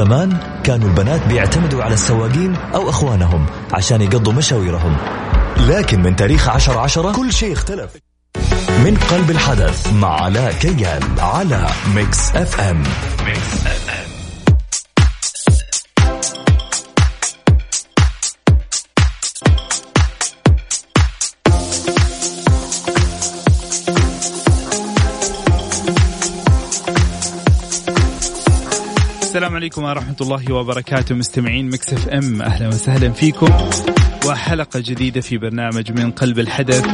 زمان كانوا البنات بيعتمدوا على السواقين أو أخوانهم عشان يقضوا مشاويرهم. لكن من تاريخ عشر عشرة كل شيء اختلف. من قلب الحدث مع علاء كيال على Mix FM. Mix FM. السلام عليكم ورحمة الله وبركاته مستمعين مكسف إم أهلا وسهلا فيكم. وحلقة جديدة في برنامج من قلب الحدث.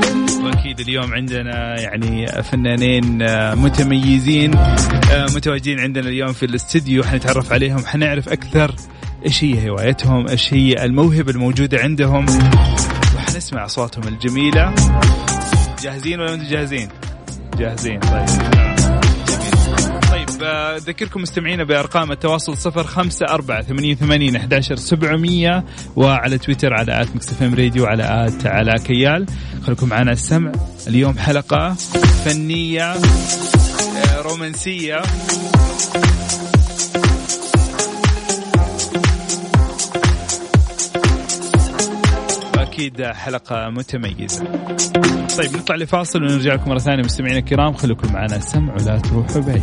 وأكيد اليوم عندنا يعني فنانين متميزين متواجدين عندنا اليوم في الاستديو. حنتعرف عليهم حنعرف أكثر إيش هي هوايتهم إيش هي الموهبة الموجودة عندهم. وحنسمع اصواتهم الجميلة. جاهزين ولا أنتم جاهزين؟ جاهزين طيب. أذكركم مستمعينا بأرقام التواصل صفر خمسة أربعة ثمانية ثمانين أحداشر سبعمية وعلى تويتر على at MixFM Radio على at علاء كيال. خليكم معنا السمع. اليوم حلقة فنية آه، رومانسية. أكيد حلقة متميزة. طيب نطلع لفاصل ونرجع لكم مرة ثانية مستمعينا الكرام. خليكم معنا السمع ولا تروحوا بعيد.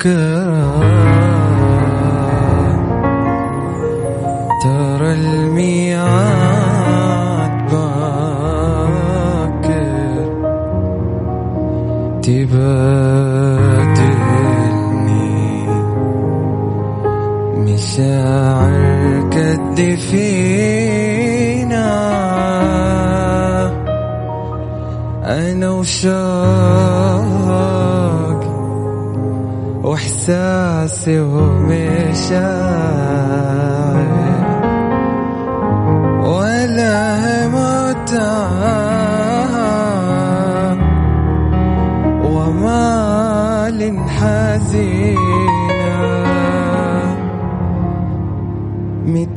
good. الميعاد باكر. تبادلني مشاعر قد فينا أنا وشوقي وإحساسي ومشاعر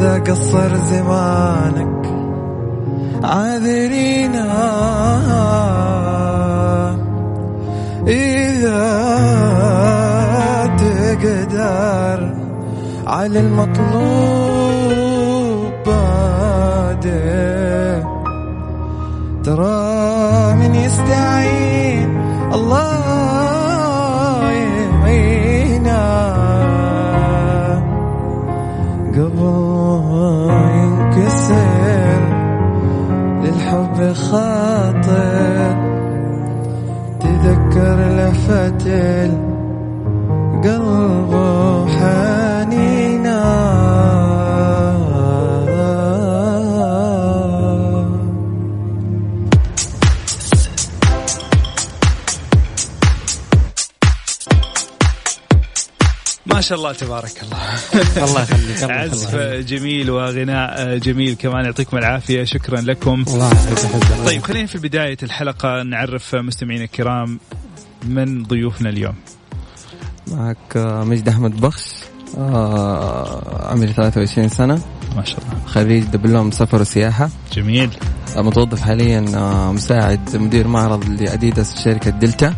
وإذا قصر زمانك عاذرينا إذا تقدر على المطلوب بادر ترى من يستعين الله يعينا قبل للحب خاطر تذكر لفت القلب. شاء الله تبارك الله. الله يخليك عزف جميل وغناء جميل كمان يعطيكم العافية شكرا لكم. الله طيب خلينا في بداية الحلقة نعرف مستمعينا الكرام من ضيوفنا اليوم. معك مجد أحمد بخش آه، عمري 23 سنة. ما شاء الله. خريج دبلوم سفر وسياحة. جميل. متوظف حاليا آه، مساعد مدير معرض لأديداس في شركه دلتا.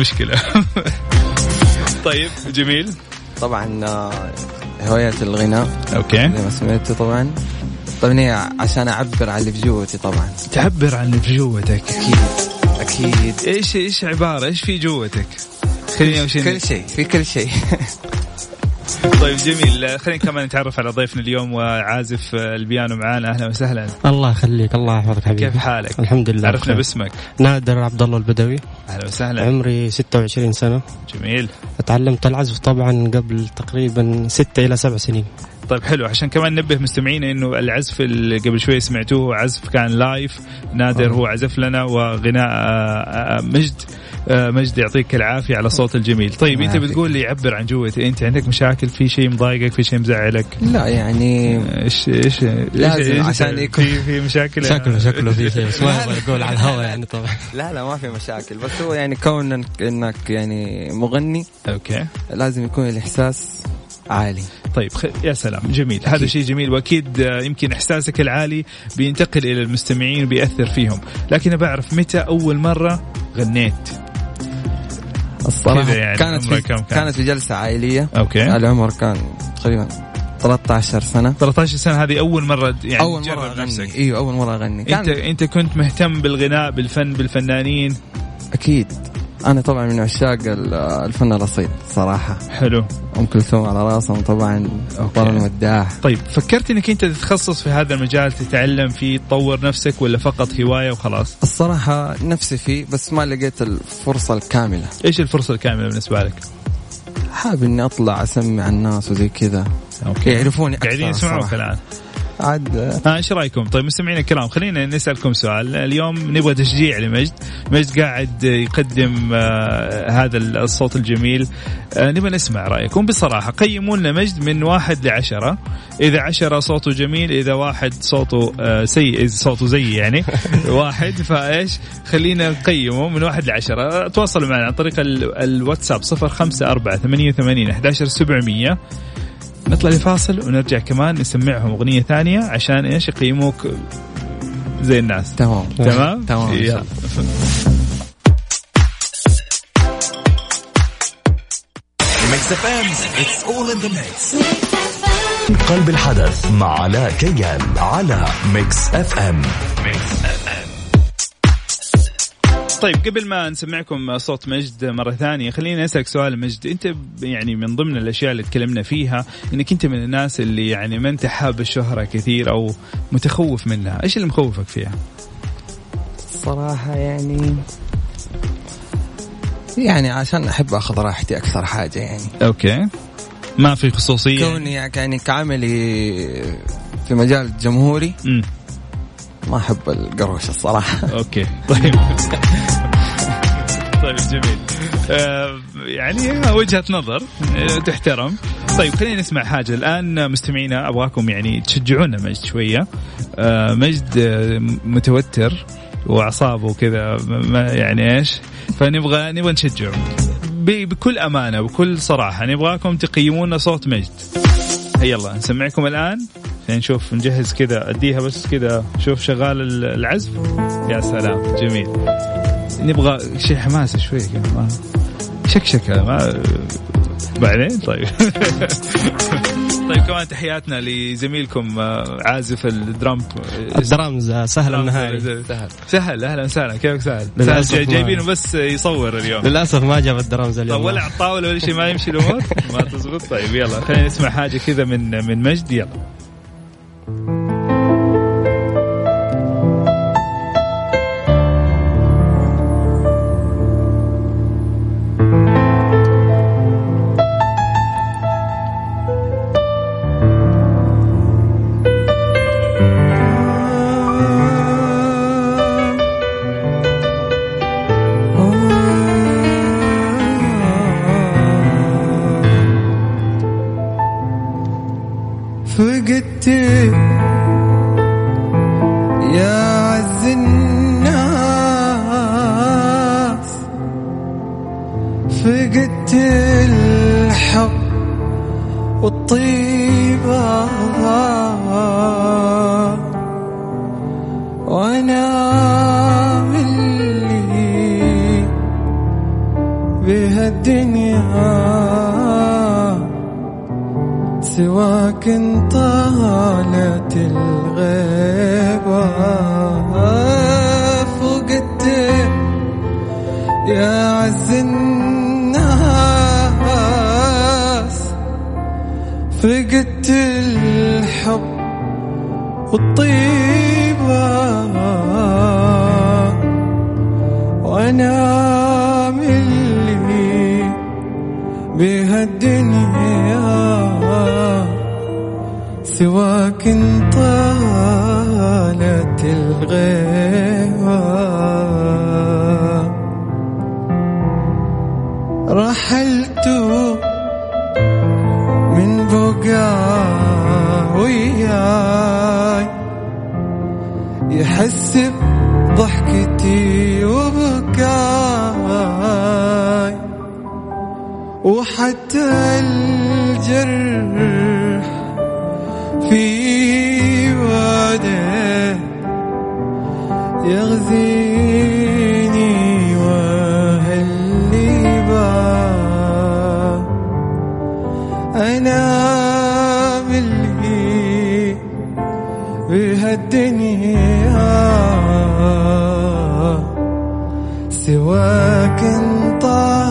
مشكلة. طيب جميل. طبعا آه، هواية الغناء. okay. زي ما سمعتوا طبعا. طبعا عشان أعبر عن اللي في جوتي طبعا. تعبر عن اللي في جوتك. أكيد أكيد. إيش إيش عبارة؟ إيش في جوتك؟ خليني كل شيء في كل شيء. طيب جميل. خلينا كمان نتعرف على ضيفنا اليوم وعازف البيانو معانا. أهلا وسهلا. الله يخليك. الله يحفظك حبيبي. كيف حالك؟ الحمد لله عرفنا. باسمك. نادر عبد الله البدوي. أهلا وسهلا. عمري 26 سنة. جميل. تعلمت العزف طبعا قبل تقريبا ستة إلى سبع سنين. طيب حلو. عشان كمان ننبه مستمعينا إنه العزف اللي قبل شوي سمعتوه عزف كان لايف نادر هو عزف لنا وغناء آه، آه، مجد. آه، مجد يعطيك العافية على الصوت الجميل. طيب أنت. بتقول لي عبر عن جوتي أنت عندك مشاكل؟ في شيء مضايقك؟ في شيء مزعلك؟ لا يعني إيش إيش لازم إيش- إيش- عشان يكون- في في مشاكل شكله شكله في شيء بس ما يبغى يقول على الهواء يعني طبعا. لا لا ما في مشاكل بس هو يعني كونك انك يعني مغني okay. لازم يكون الإحساس عالي. طيب خ... يا سلام جميل. هذا شيء جميل وأكيد آه، يمكن إحساسك العالي بينتقل إلى المستمعين وبيأثر فيهم. لكن بعرف متى أول مرة غنيت؟ الصراحة كذا يعني كانت في كم كان؟ كانت في جلسة عائلية. okay. العمر كان تقريبا 13 سنة. 13 سنة هذه أول مرة يعني أول مرة تجرب أغني. نفسك. أول مرة أغني. انت كان أنت كنت مهتم بالغناء بالفن بالفنانين؟ أكيد. أنا طبعا من عشاق ال- الفن الرصيد صراحة. حلو. أم كلثوم على راسهم طبعا. طبعا المداح طيب فكرت إنك أنت تتخصص في هذا المجال تتعلم فيه تطور نفسك ولا فقط هواية وخلاص؟ الصراحة نفسي فيه بس ما لقيت الفرصة الكاملة. إيش الفرصة الكاملة بالنسبة لك؟ حابب إني أطلع أسمع الناس وزي كذا. أوكي. يعرفون أكثر قاعدين يسمعوك. الآن. عاد ها إيش رأيكم؟ طيب مستمعينا الكرام خلينا نسألكم سؤال، اليوم نبغى تشجيع لمجد، مجد قاعد يقدم آه هذا الصوت الجميل، آه نبغى نسمع رأيكم. بصراحة، قيموا لنا مجد من واحد لعشرة، إذا عشرة صوته جميل، إذا واحد صوته آه سيء إذا صوته زي يعني واحد فإيش؟ خلينا نقيمه من واحد لعشرة، تواصلوا معنا عن طريق ال- الواتساب 054 88 11700 نطلع لفاصل ونرجع كمان نسمعهم أغنية ثانية عشان إيش يقيموك زي الناس. تمام. تمام؟ تمام. يلا. قلب الحدث مع علاء كيال على Mix FM Mix FM طيب قبل ما نسمعكم صوت مجد مرة ثانية خليني أسألك سؤال مجد. أنت يعني من ضمن الأشياء اللي تكلمنا فيها إنك أنت من الناس اللي يعني ما أنت حاب الشهرة كثير أو متخوف منها. إيش اللي مخوفك فيها؟ الصراحه يعني يعني عشان أحب أخذ راحتي أكثر حاجة يعني. أوكي. ما في خصوصية؟ كوني يعني كعملي في مجال جمهوري امم ما أحب القروشة الصراحة. أوكي طيب. طيب جميل. آه يعني وجهة نظر آه تحترم. طيب خلينا نسمع حاجة الآن. مستمعينا أبغاكم يعني تشجعونا مجد شوية. آه مجد متوتر وأعصابه كذا يعني إيش؟ فنبغى نبغى نشجعه. بكل أمانة وبكل صراحة نبغاكم تقيمونا صوت مجد. يلا نسمعكم الآن. خلينا نشوف نجهز كذا أديها بس كذا. شوف شغال ال- العزف. يا سلام جميل. نبغى شيء حماسه شوي كذا شكشكة ما بعدين؟ طيب. طيب كمان تحياتنا لزميلكم آه، عازف ال drum الدرامز آه، سهل النهائي سهل. سهل أهلا وسهلا. كيفك سهل؟ جايبينه بس يصور اليوم. للأسف ما جاب الدرامز اليوم. ولا على الطاوله ولا شيء ما يمشي الأمور؟ ما تزبط طيب يلا خلينا نسمع حاجة كذا من من مجد. يلا. بهالدنيا سواك طالت الغيبة فقدت يا عز الناس. فقدت الحب والطيبة وأنا بهالدنيا سواك طالت الغيبة رحلت من بقى وياي يحس بضحكتي وبكاي وحتى الجرح في وده يغذيني وهاللي باه أنا ملي بهالدنيا سواك طالت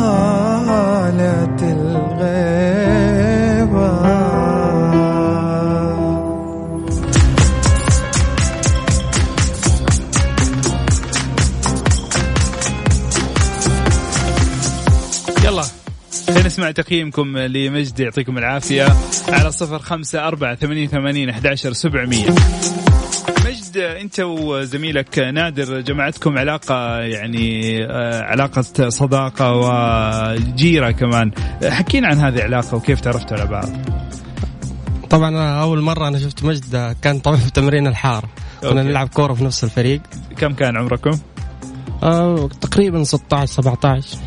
نسمع تقييمكم لمجد يعطيكم العافية. على صفر خمسة أربعة ثمانية ثمانين أحداشر سبعمية. مجد أنت وزميلك نادر جمعتكم علاقة يعني آه، علاقة صداقة وجيرة كمان. حكينا عن هذه العلاقة وكيف تعرفتوا على بعض. طبعا أنا أول مرة أنا شفت مجد كان طبعا في تمرين الحار. كنا. نلعب كورة في نفس الفريق. كم كان عمركم؟ آه تقريبا 16 17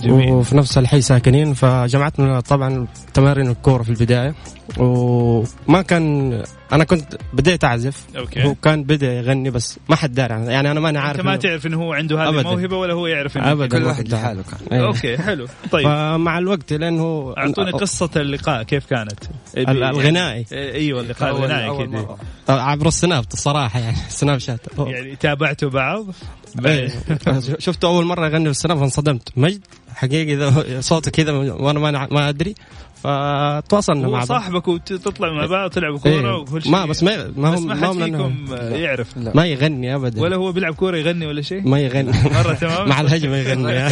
جميل. وفي نفس الحي ساكنين فجمعتنا طبعا تمارين الكوره في البداية وما كان أنا كنت بديت أعزف أوكي. هو كان بدأ يغني بس ما حد داري عنه. يعني أنا ماني عارف أنت ما إنه- تعرف إنه هو عنده هذه أبداً. الموهبة ولا هو يعرف إنه ابدا كل واحد. لحاله كان إيه. أوكي حلو طيب فمع الوقت لأنه اعطوني قصة اللقاء كيف كانت؟ ال- الغنائي. إيوه اللقاء أول- الغنائي مرة. عبر السناب الصراحة يعني سناب شات يعني تابعتوا بعض؟ إيه. شفته أول مرة يغني في السناب فانصدمت مجد حقيقي ذا صوته كذا وأنا ما ما أدري فتواصلنا مع بعض. صاحبك وتطلعوا مع بعض وتلعبوا كورة إيه. وكل شيء. ما بس ما ما هو ما فيكم يعرف. لا. ما يغني ابدا. ولا هو بيلعب كورة يغني ولا شيء؟ ما يغني. مرة تمام. مع الهجمة يغني.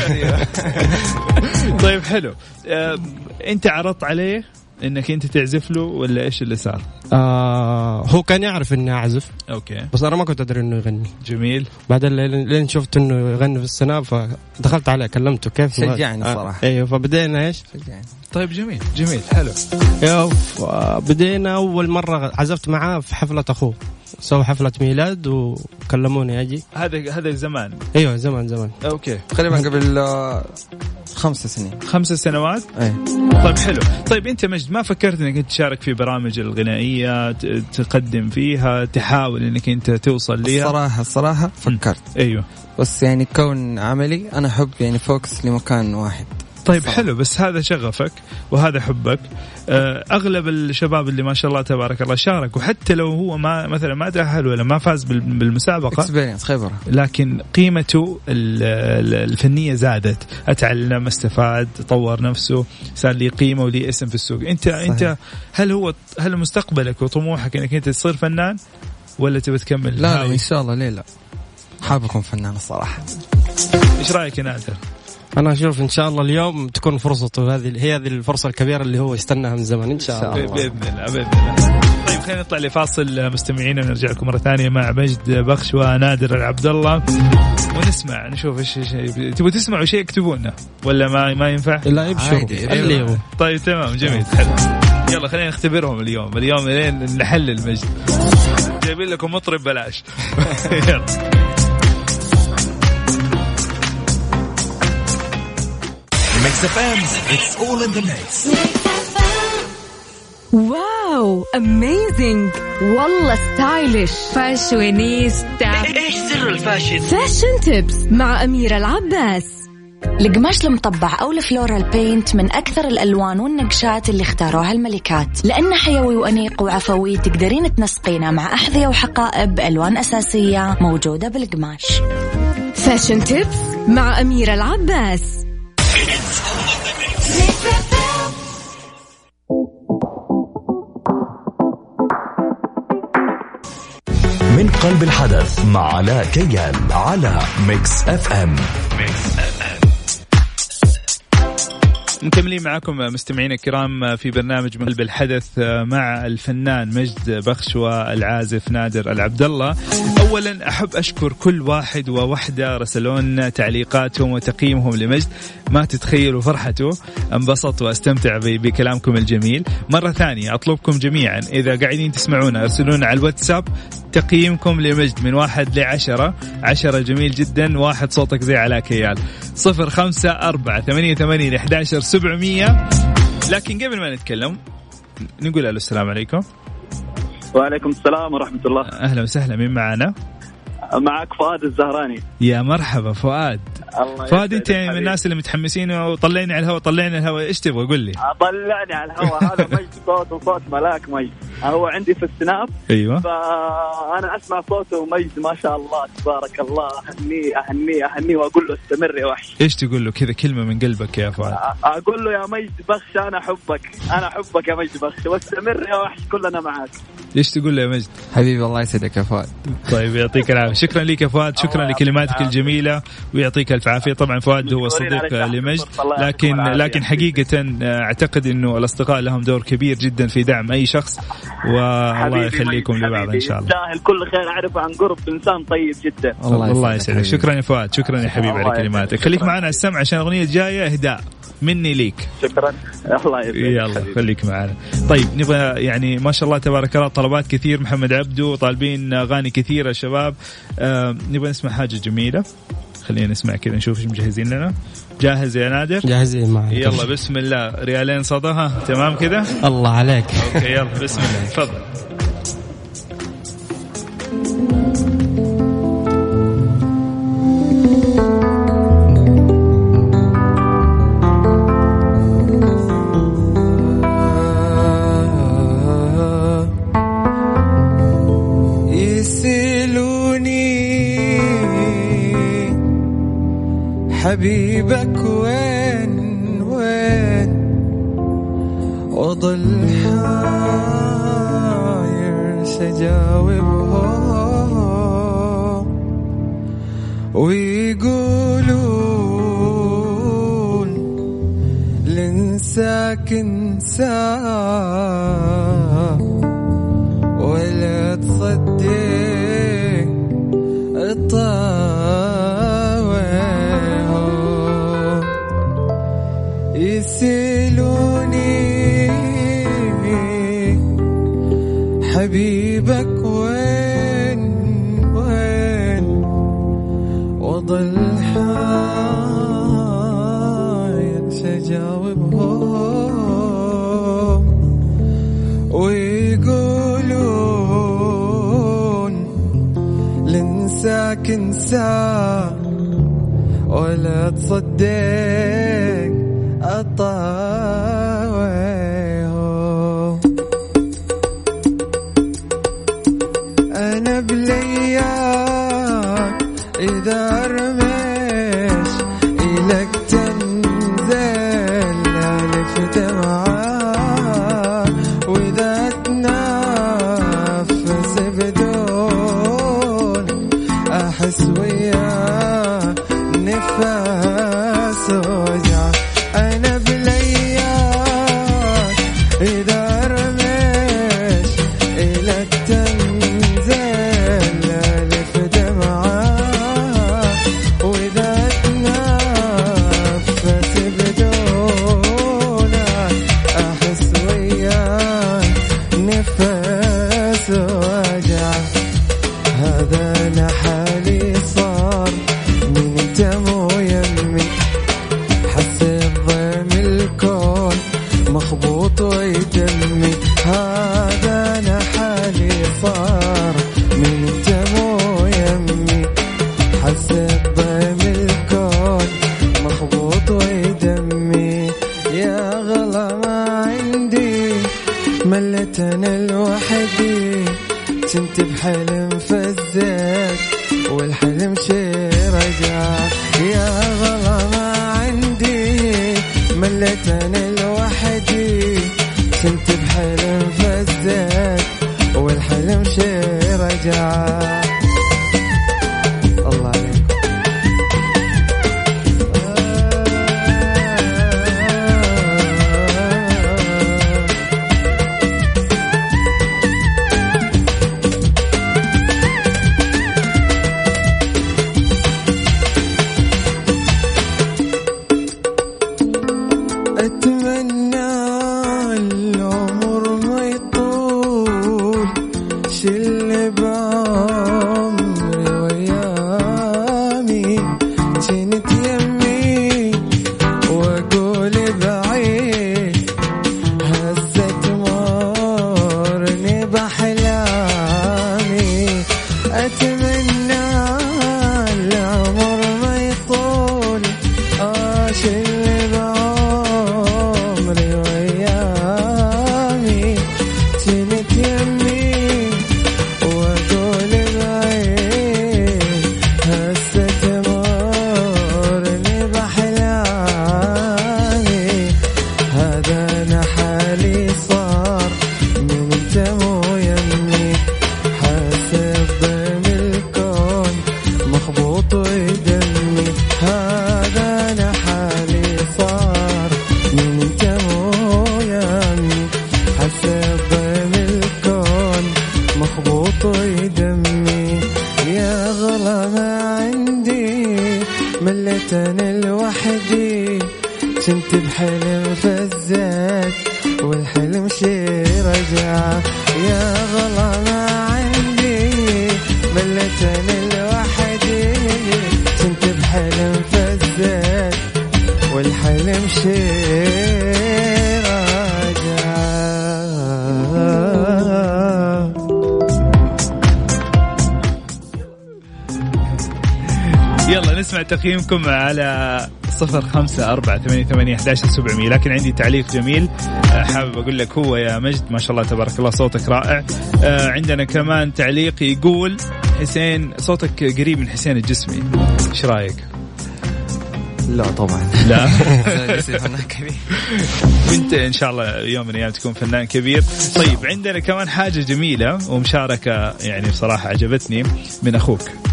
طيب حلو. آه، أنت عرضت عليه إنك أنت تعزف له ولا إيش اللي صار؟ آه هو كان يعرف إني أعزف أوكي بس أنا ما كنت أدري إنه يغني جميل بعدين لين لين شفت إنه يغني في السناب فدخلت عليه كلمته كيف شجعني آه، صراحة. أيوه فبدينا إيش؟ شجعني. طيب جميل جميل حلو أيوه بدينا أول مرة عزفت معاه في حفلة أخوه سوى حفلة ميلاد وكلموني أجي. هذا هذا زمان. أيوه زمان زمان. أوكي. تقريبا قبل آه، خمس سنين. خمس سنوات؟ إيه. طيب حلو. طيب أنت مجد ما فكرت إنك أنت تشارك في برامج الغنائية تقدم فيها تحاول إنك أنت توصل ليها؟ الصراحة الصراحة فكرت. أيوه. بس يعني كون عملي أنا أحب يعني focus لمكان واحد. طيب صح. حلو بس هذا شغفك وهذا حبك آه، أغلب الشباب اللي ما شاء الله تبارك الله شاركوا حتى لو هو ما مثلا ما تاهل ولا ما فاز بال- بالمسابقة experience خبرة لكن قيمته ال- ال- الفنية زادت اتعلم استفاد طور نفسه صار لي قيمة ولي اسم في السوق انت صحيح. أنت هل هو هل مستقبلك وطموحك إنك أنت تصير فنان ولا تبي تكمل لا لا؟ إن شاء الله ليه لا حابب أكون فنان الصراحة إيش رأيك يا نادر؟ أنا أشوف إن شاء الله اليوم تكون فرصته هذه هي هذه الفرصة الكبيرة اللي هو يستناها من زمان إن شاء إن شاء الله. بإذن الله بإذن الله. طيب خلينا نطلع لفاصل مستمعينا ونرجع لكم مرة ثانية مع مجد بخش ونادر العبد الله ونسمع نشوف إيش إيش تبغوا تسمعوا شيء اكتبوا لنا ولا ما ما ينفع؟ لا. اللي يبغوا طيب تمام جميل حلو. يلا خلينا نختبرهم اليوم. اليوم لين نحلل مجد. جايبين لكم مطرب بلاش. يلا. Mix FM it's all in the mix wow amazing والله stylish fashionista fashion tips مع أميرة العباس. القماش المطبع أو ال floral print من أكثر الألوان والنقشات اللي اختاروها الملكات. لأنه حيوي وأنيق وعفوي تقدرين تنسقينه مع أحذية وحقائب بألوان أساسية موجودة بالقماش. fashion tips مع أميرة العباس. من قلب الحدث مع علاء كيال على Mix FM مكملين معكم مستمعينا الكرام في برنامج من قلب الحدث مع الفنان مجد بخش والعازف نادر العبد الله. اولا أحب أشكر كل واحد ووحدة رسلون تعليقاتهم وتقييمهم لمجد ما تتخيلوا فرحته. انبسط واستمتع بكلامكم الجميل. مرة ثانية أطلبكم جميعا. إذا قاعدين تسمعونا أرسلونا على الواتساب. تقييمكم لمجد من واحد لعشرة. عشرة جميل جدا. واحد صوتك زي علاء كيال. صفر خمسة أربعة ثمانية ثمانية إحداشر سبعمية. لكن قبل ما نتكلم نقول ألو السلام عليكم. وعليكم السلام ورحمة الله. أهلا وسهلا. مين معنا معك فؤاد الزهراني. يا مرحبا فؤاد. الله فؤاد أنت يعني من. الناس اللي متحمسين وطلعني على الهواء طلعني على الهواء. إيش تبغى؟ قول لي. طلعني على الهواء هذا مجد صوت ملاك مجد. هو عندي في السناب. أيوه. فأنا أسمع صوته مجد ما شاء الله تبارك الله. أهنيه أهنيه أهنيه وأقول له استمر يا وحش. إيش تقول له؟ كذا كلمة من قلبك يا فؤاد أقول له يا مجد بخش أنا أحبك. أنا أحبك يا مجد بخش. واستمر يا وحش كلنا معاك. إيش تقول له يا مجد حبيبي الله يسعدك يا فؤاد. طيب يعطيك العافية. شكرا لك يا فؤاد. شكرا لكلماتك الجميلة ويعطيك ألف عافية. طبعا فؤاد هو صديق لمجد لكن. لكن حقيقة أعتقد إنه الأصدقاء لهم دور كبير جدا في دعم أي شخص. والله يخليكم لبعض إن. شاء الله. يستاهل كل خير. اعرفه عن قرب إنسان طيب جدا. الله يسعدك حبيبي. شكرا يا فؤاد. شكرا يا حبيبي الله على يسعدك. كلماتك. خليك. معنا على السمع عشان الأغنية الجاية. اهداء مني ليك. شكرا. الله يسعدك يلا. خليك معنا. طيب نبغى يعني ما شاء الله تبارك الله طلبات كثير. محمد عبدو طالبين أغاني كثيرة شباب. آه نبغى نسمع حاجة جميلة. خلينا نسمع كذا نشوف إيش مجهزين لنا. جاهز يا نادر؟ جاهزين معك. يلا بسم الله. ريالين صدها؟ تمام كذا؟ الله عليك. أوكي يلا بسم الله. تفضل. سجاوبهم ويقولون لنساك انساه ولا تصدق الطاوع انسى ولا تصدق الطاوع أنا بلياك yeşil تقييمكم على صفر خمسة أربعة ثمانية ثمانية أحداش سبعمية. لكن عندي تعليق جميل. آه، حابب أقول لك هو يا مجد ما شاء الله تبارك الله صوتك رائع. آه، عندنا كمان تعليق يقول حسين صوتك قريب من حسين الجسمي. إيش رأيك؟ لا طبعا. لا. فنان كبير. وانت إن شاء الله يوم من الأيام تكون فنان كبير. طيب عندنا كمان حاجة جميلة ومشاركة يعني بصراحة عجبتني من أخوك.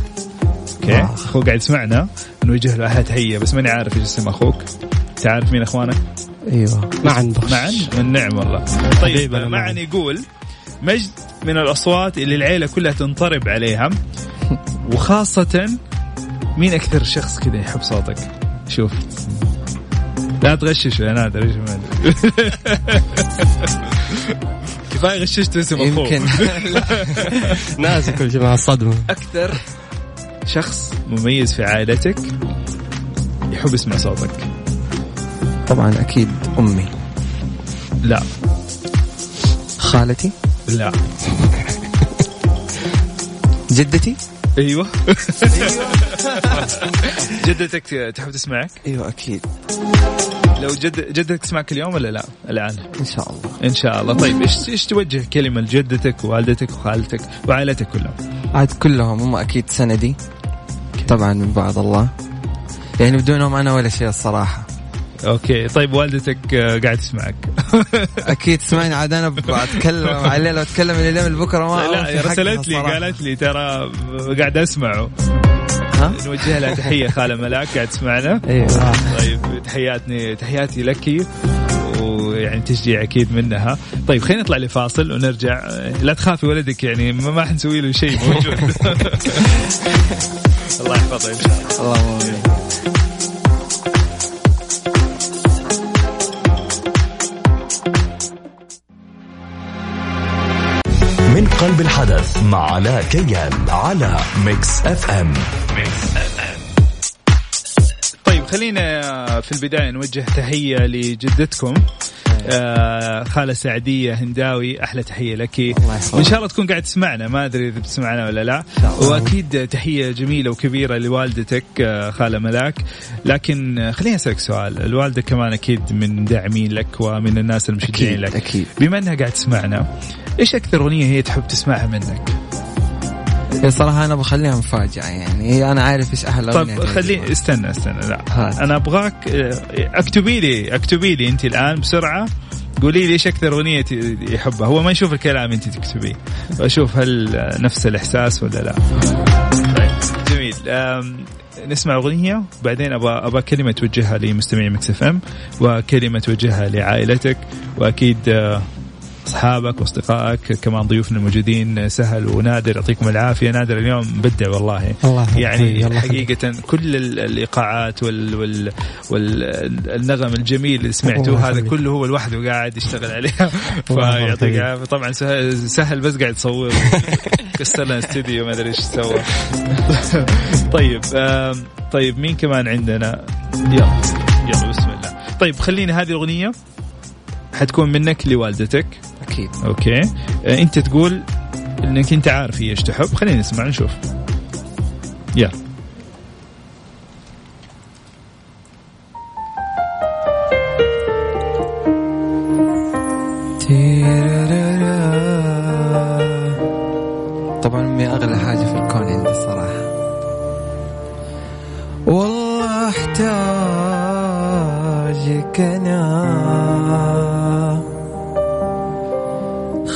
أوكي. أخوك قاعد يسمعنا نوجه له أحلى تحيه بس ماني عارف إيش اسم أخوك. تعرف مين أخوانك؟ أيوه. معا بخش معا من نعم والله. طيب معا. يقول مجد من الأصوات اللي العيلة كلها تنطرب عليها. وخاصة مين أكثر شخص كذا يحب صوتك؟ شوف. لا تغششوا يا نادر إيش ما أدري. كفاية غششت اسم أخوك. يمكن. ناسي كل شيء مع الصدمة. أكثر شخص مميز في عائلتك يحب يسمع صوتك طبعا أكيد أمي. لا. خالتي؟ لا. جدتي؟ أيوه. جدتك تحب تسمعك؟ أيوه أكيد. لو جد جدتك تسمعك اليوم ولا لا؟ الآن. إن شاء الله. إن شاء الله. طيب إيش إيش توجه كلمة لجدتك ووالدتك وخالتك وعائلتك كلهم؟ عاد كلهم هم أكيد سندي. طبعا من بعد الله. يعني بدونهم أنا ولا شيء الصراحة. أوكي طيب والدتك آه، قاعد تسمعك. أكيد تسمعني عاد أنا بتكلم عليه لو أتكلم من اليوم لبكرة ما لا رسلت لي. قالت لي ترى قاعد أسمعه. ها؟ نوجه لها تحية خالة ملاك قاعد تسمعنا. أيوه طيب تحياتني تحياتي لك. ويعني تشجيع أكيد منها. طيب خلينا نطلع لفاصل ونرجع. لا تخافي ولدك يعني ما ما حنسوي له شيء موجود. الله يحفظه إن شاء الله. اللهم امين من قلب الحدث مع علاء كيال على Mix FM طيب خلينا في البداية نوجه تحية لجدتكم. خالة سعدية هنداوي أحلى تحية لك. وان شاء الله تكون قاعد تسمعنا. ما أدري إذا بتسمعنا ولا لا. وأكيد تحية جميلة وكبيرة لوالدتك آه خالة ملاك. لكن آه، خليني أسألك سؤال. الوالدة كمان أكيد من داعمين لك ومن الناس المشجعين لك. أكيد. بما إنها قاعد تسمعنا إيش أكثر أغنية هي تحب تسمعها منك؟ هي صراحة أنا بخليها مفاجأة يعني. هي أنا عارف إيش أحلى طيب أغنية خلي تعجبني. استنى استنى لا. هات. أنا أبغاك آه، اكتبي لي اكتبي لي أنت الآن بسرعة. قولي لي إيش أكثر أغنية يحبها. هو ما يشوف الكلام أنت تكتبيه. أشوف هل نفس الإحساس ولا لا. جميل. نسمع أغنية بعدين ابى ابى كلمة توجهها لمستمعي Mix FM وكلمة توجهها لعائلتك وأكيد آه، أصحابك وأصدقائك كمان ضيوفنا الموجودين سهل ونادر يعطيكم العافية نادر اليوم مبدع والله الله. يعني الله. حقيقة كل ال- الإيقاعات وال وال والنغم الجميل اللي سمعته الله هذا. كله هو لوحده قاعد يشتغل عليها فيعطيك. العافية طبعا سهل, سهل بس قاعد يصور كسر لنا استديو ما أدري إيش سوى طيب طيب مين كمان عندنا يلا يلا بسم الله طيب خليني هذه الأغنية حتكون منك لوالدتك. أكيد. أوكي. آه، أنت تقول إنك أنت عارف هي إيش تحب. خلينا نسمع نشوف. يلا.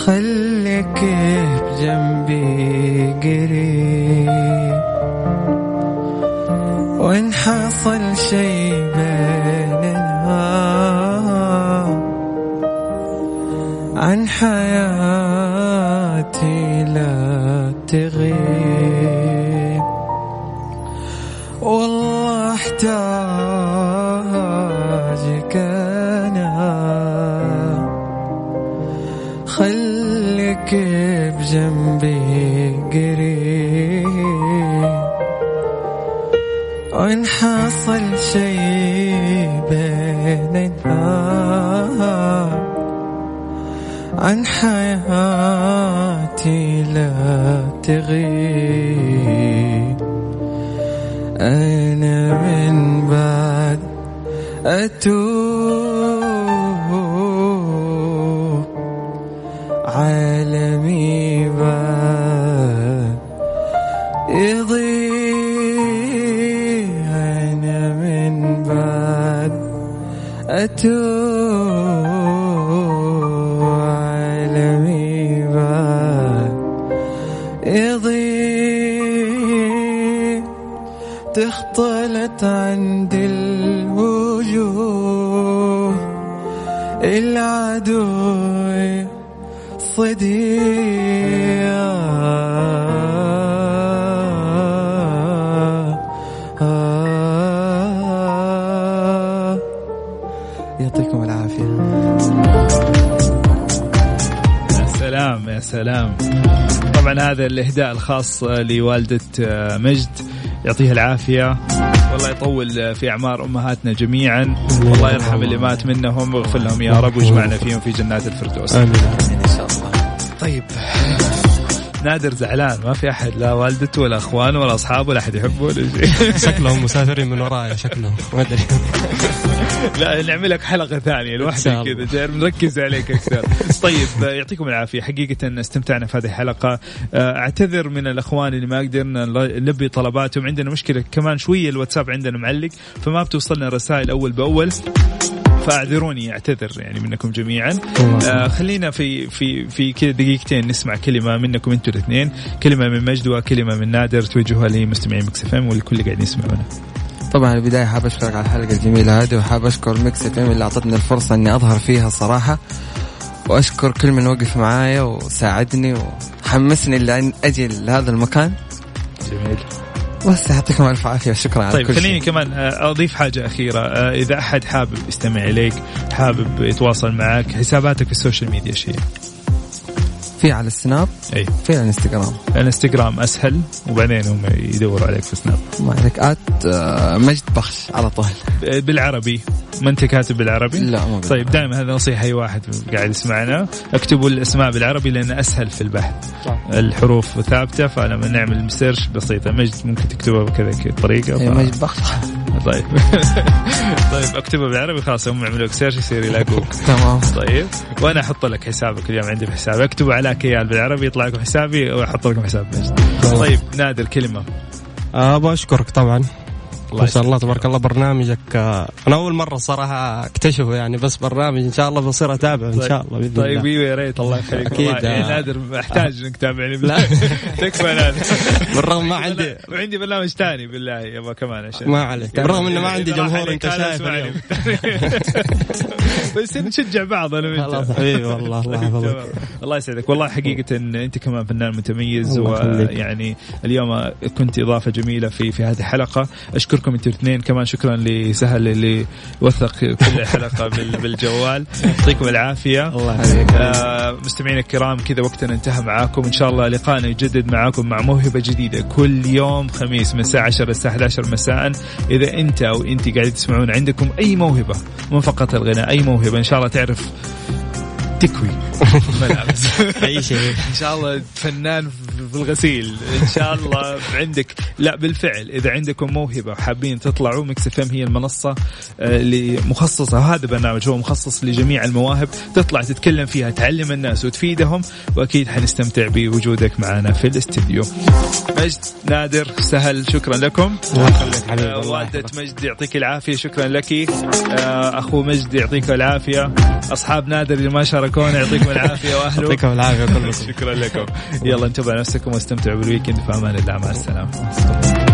خليك بجنبي قريب. وإن حصل شي بيننا عن حياتي وإن حصل شي بيننا. عن حياتي لا تغيب. أنا من بعد أتوب عالمي بعد يضيع تختلط عند الوجوه العدو صديق طبعا هذا الإهداء الخاص لوالدة آه، مجد. يعطيها العافية. والله يطول في أعمار أمهاتنا جميعا. والله يرحم اللي مات منهم. ويغفر لهم يا رب ويجمعنا فيهم في جنات الفردوس. آمين. إن شاء الله. طيب. نادر زعلان ما في أحد لا والدته ولا أخوانه ولا أصحابه ولا أحد يحبه ولا شيء. شكلهم مسافرين من ورايا شكلهم. ما أدري. لا نعمل لك حلقة ثانية لوحدك. كذا نركز عليك أكثر. طيب يعطيكم العافية. حقيقة استمتعنا في هذه الحلقة. آه، أعتذر من الإخوان اللي ما قدرنا نلبي طلباتهم. عندنا مشكلة كمان شوية الواتساب عندنا معلق فما بتوصلنا رسائل أول بأول. فاعذروني أعتذر يعني منكم جميعا. آه خلينا في في في كذا دقيقتين نسمع كلمة منكم أنتم الاثنين. كلمة من مجد وكلمه من نادر. توجهوها لمستمعين Mix FM والكل اللي قاعدين يسمعونا. طبعا البداية حاب أشكرك على الحلقة الجميلة هذه وحاب أشكر Mix FM اللي أعطتني الفرصة إني أظهر فيها صراحة. وأشكر كل من وقف معايا وساعدني وحمسني اللي أجي لهذا المكان. جميل. بس يعطيكم ألف عافية وشكرا على طيب كل خليني شيء. كمان آه، أضيف حاجة أخيرة. آه، إذا أحد حابب يستمع إليك حابب يتواصل معك حساباتك في ال social media شيء؟ في على السناب إي. في على الانستغرام. الانستغرام أسهل وبعدين هم يدوروا عليك في سناب ما عليك at آه، مجد بخش على طول. بالعربي. ما أنت كاتب بالعربي؟ لا ما طيب دائما هذا نصيحة أي واحد قاعد يسمعنا. اكتبوا الأسماء بالعربي لأنه أسهل في البحث. صح. الحروف ثابتة فلما نعمل search بسيطة. مجد ممكن تكتبها بكذا كذا طريقة ف... مجد بخش. طيب. طيب اكتبها بالعربي خلاص هم يعملوا لك search يصير يلاقوك تمام. طيب وأنا أحط لك حسابك اليوم عندي في حسابي اكتبوا على كيال بالعربي يطلع لكم حسابي واحط لكم حساب مجد طيب نادر كلمة. أبغى أشكرك طبعا. ما شاء الله. تبارك الله برنامجك آه، أنا أول مرة الصراحه أكتشفه يعني بس برنامج إن شاء الله بصير أتابعه إن شاء الله بإذن طيب الله إيوه يا ريت الله يخليك أكيد. والله. إيه، آه. نادر احتاج إنك تتابعني بالله تكفى نادر بالرغم ما عندي وعندي برنامج ثاني بالله يبغى كمان عشان ما عليك بالرغم إنه ما عندي جمهور أنت شايف. بس نشجع بعض أنا وأنت خلاص حبيبي والله الله تمام. يحفظك الله يسعدك والله حقيقة أنت كمان فنان متميز. ويعني اليوم كنت إضافة جميلة في في هذه الحلقة اشكركم أنتم الاثنين. كمان شكرا لسهل اللي وثق كل حلقة بال- بالجوال. يعطيكم العافية. الله يحفظك آه، مستمعينا الكرام كذا وقتنا انتهى معاكم. إن شاء الله لقاءنا يجدد معاكم مع موهبة جديدة كل يوم خميس من الساعة 10 للساعه 11 مساء. إذا أنت أو انت قاعدين تسمعون عندكم أي موهبة مو فقط الغناء أي موهبة إن شاء الله تعرف تكوي. ملابس اي شيء. إن شاء الله فنان في الغسيل. إن شاء الله عندك. لا بالفعل إذا عندكم موهبة وحابين تطلعوا Mix FM هي المنصة آه، اللي مخصصه هذا برنامج هو مخصص لجميع المواهب. تطلع تتكلم فيها تعلم الناس وتفيدهم وأكيد حنستمتع بوجودك معنا في الاستديو. مجد نادر سهل شكرا لكم. الله يخليك حبيبي آه، والدة. مجد يعطيك العافية شكرا لك. آه، أخو مجد يعطيك العافية. أصحاب نادر اللي ما شاركونا يعطيكم العافية وأهله. يعطيكم العافية كلكم شكرا لكم. يلا انتبهوا على نفسكم واستمتعوا بالويكند في أمان الله. مع السلامة.